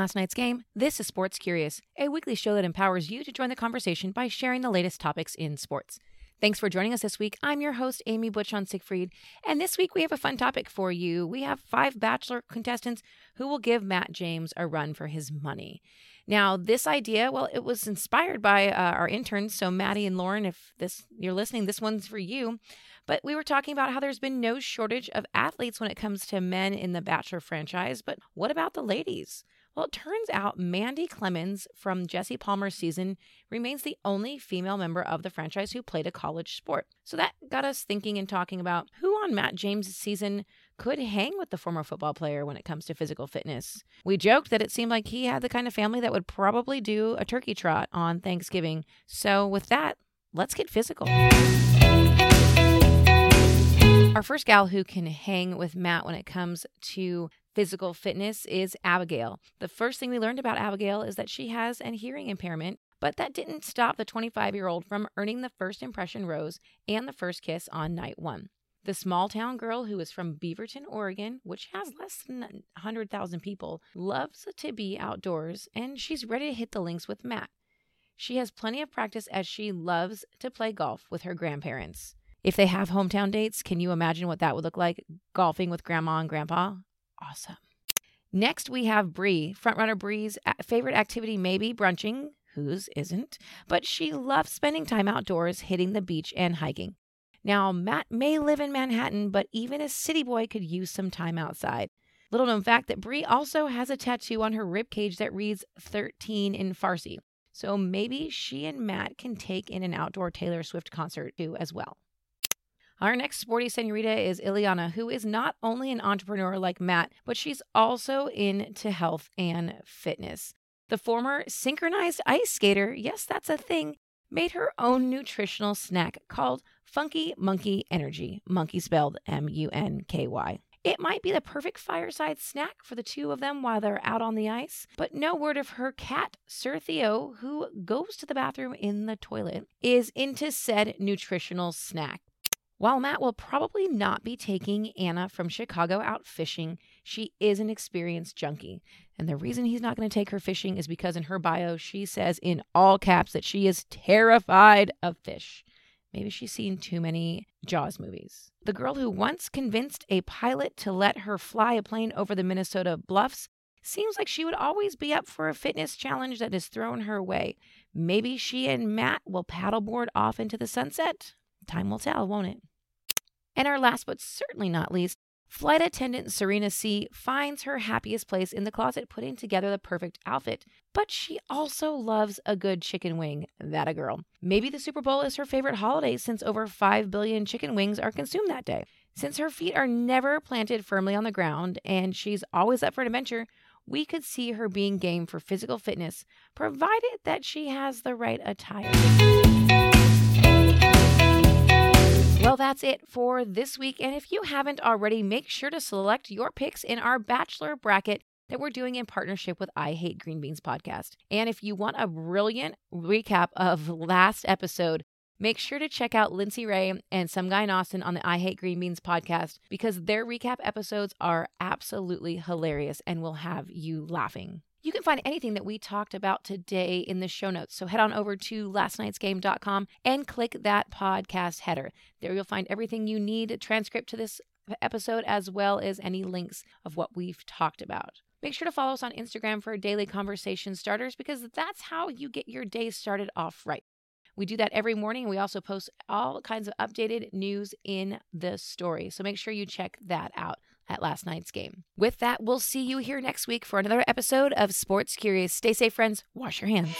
last night's game, this is Sports Curious, a weekly show that empowers you to join the conversation by sharing the latest topics in sports. Thanks for joining us this week. I'm your host, Amy Butchon Siegfried, and this week we have a fun topic for you. We have five Bachelor contestants who will give Matt James a run for his money. Now, this idea, well, it was inspired by uh, our interns. So, Maddie and Lauren, if this you're listening, this one's for you. But we were talking about how there's been no shortage of athletes when it comes to men in the Bachelor franchise. But what about the ladies? Well, it turns out Mandy Clemens from Jesse Palmer's season remains the only female member of the franchise who played a college sport. So that got us thinking and talking about who on Matt James' season could hang with the former football player when it comes to physical fitness. We joked that it seemed like he had the kind of family that would probably do a turkey trot on Thanksgiving. So, with that, let's get physical. Our first gal who can hang with Matt when it comes to physical fitness is Abigail. The first thing we learned about Abigail is that she has an hearing impairment, but that didn't stop the 25 year old from earning the first impression rose and the first kiss on night one. The small town girl who is from Beaverton, Oregon, which has less than 100,000 people, loves to be outdoors and she's ready to hit the links with Matt. She has plenty of practice as she loves to play golf with her grandparents. If they have hometown dates, can you imagine what that would look like golfing with grandma and grandpa? Awesome. Next, we have Bri. Frontrunner Bri's favorite activity maybe brunching, whose isn't, but she loves spending time outdoors, hitting the beach, and hiking. Now, Matt may live in Manhattan, but even a city boy could use some time outside. Little known fact that Bri also has a tattoo on her rib cage that reads 13 in Farsi. So maybe she and Matt can take in an outdoor Taylor Swift concert too as well. Our next sporty senorita is Ileana, who is not only an entrepreneur like Matt, but she's also into health and fitness. The former synchronized ice skater, yes, that's a thing, made her own nutritional snack called Funky Monkey Energy, monkey spelled M U N K Y. It might be the perfect fireside snack for the two of them while they're out on the ice, but no word of her cat, Sir Theo, who goes to the bathroom in the toilet, is into said nutritional snack. While Matt will probably not be taking Anna from Chicago out fishing, she is an experienced junkie. And the reason he's not going to take her fishing is because in her bio, she says in all caps that she is terrified of fish. Maybe she's seen too many Jaws movies. The girl who once convinced a pilot to let her fly a plane over the Minnesota bluffs seems like she would always be up for a fitness challenge that is thrown her way. Maybe she and Matt will paddleboard off into the sunset? Time will tell, won't it? And our last but certainly not least, flight attendant Serena C finds her happiest place in the closet putting together the perfect outfit. But she also loves a good chicken wing. That a girl. Maybe the Super Bowl is her favorite holiday since over 5 billion chicken wings are consumed that day. Since her feet are never planted firmly on the ground and she's always up for an adventure, we could see her being game for physical fitness, provided that she has the right attire. Well, that's it for this week. And if you haven't already, make sure to select your picks in our Bachelor bracket that we're doing in partnership with I Hate Green Beans podcast. And if you want a brilliant recap of last episode, make sure to check out Lindsay Ray and some guy in Austin on the I Hate Green Beans podcast because their recap episodes are absolutely hilarious and will have you laughing. You can find anything that we talked about today in the show notes. So head on over to lastnightsgame.com and click that podcast header. There you'll find everything you need, a transcript to this episode, as well as any links of what we've talked about. Make sure to follow us on Instagram for daily conversation starters because that's how you get your day started off right. We do that every morning. We also post all kinds of updated news in the story. So make sure you check that out at last night's game. With that, we'll see you here next week for another episode of Sports Curious. Stay safe, friends. Wash your hands.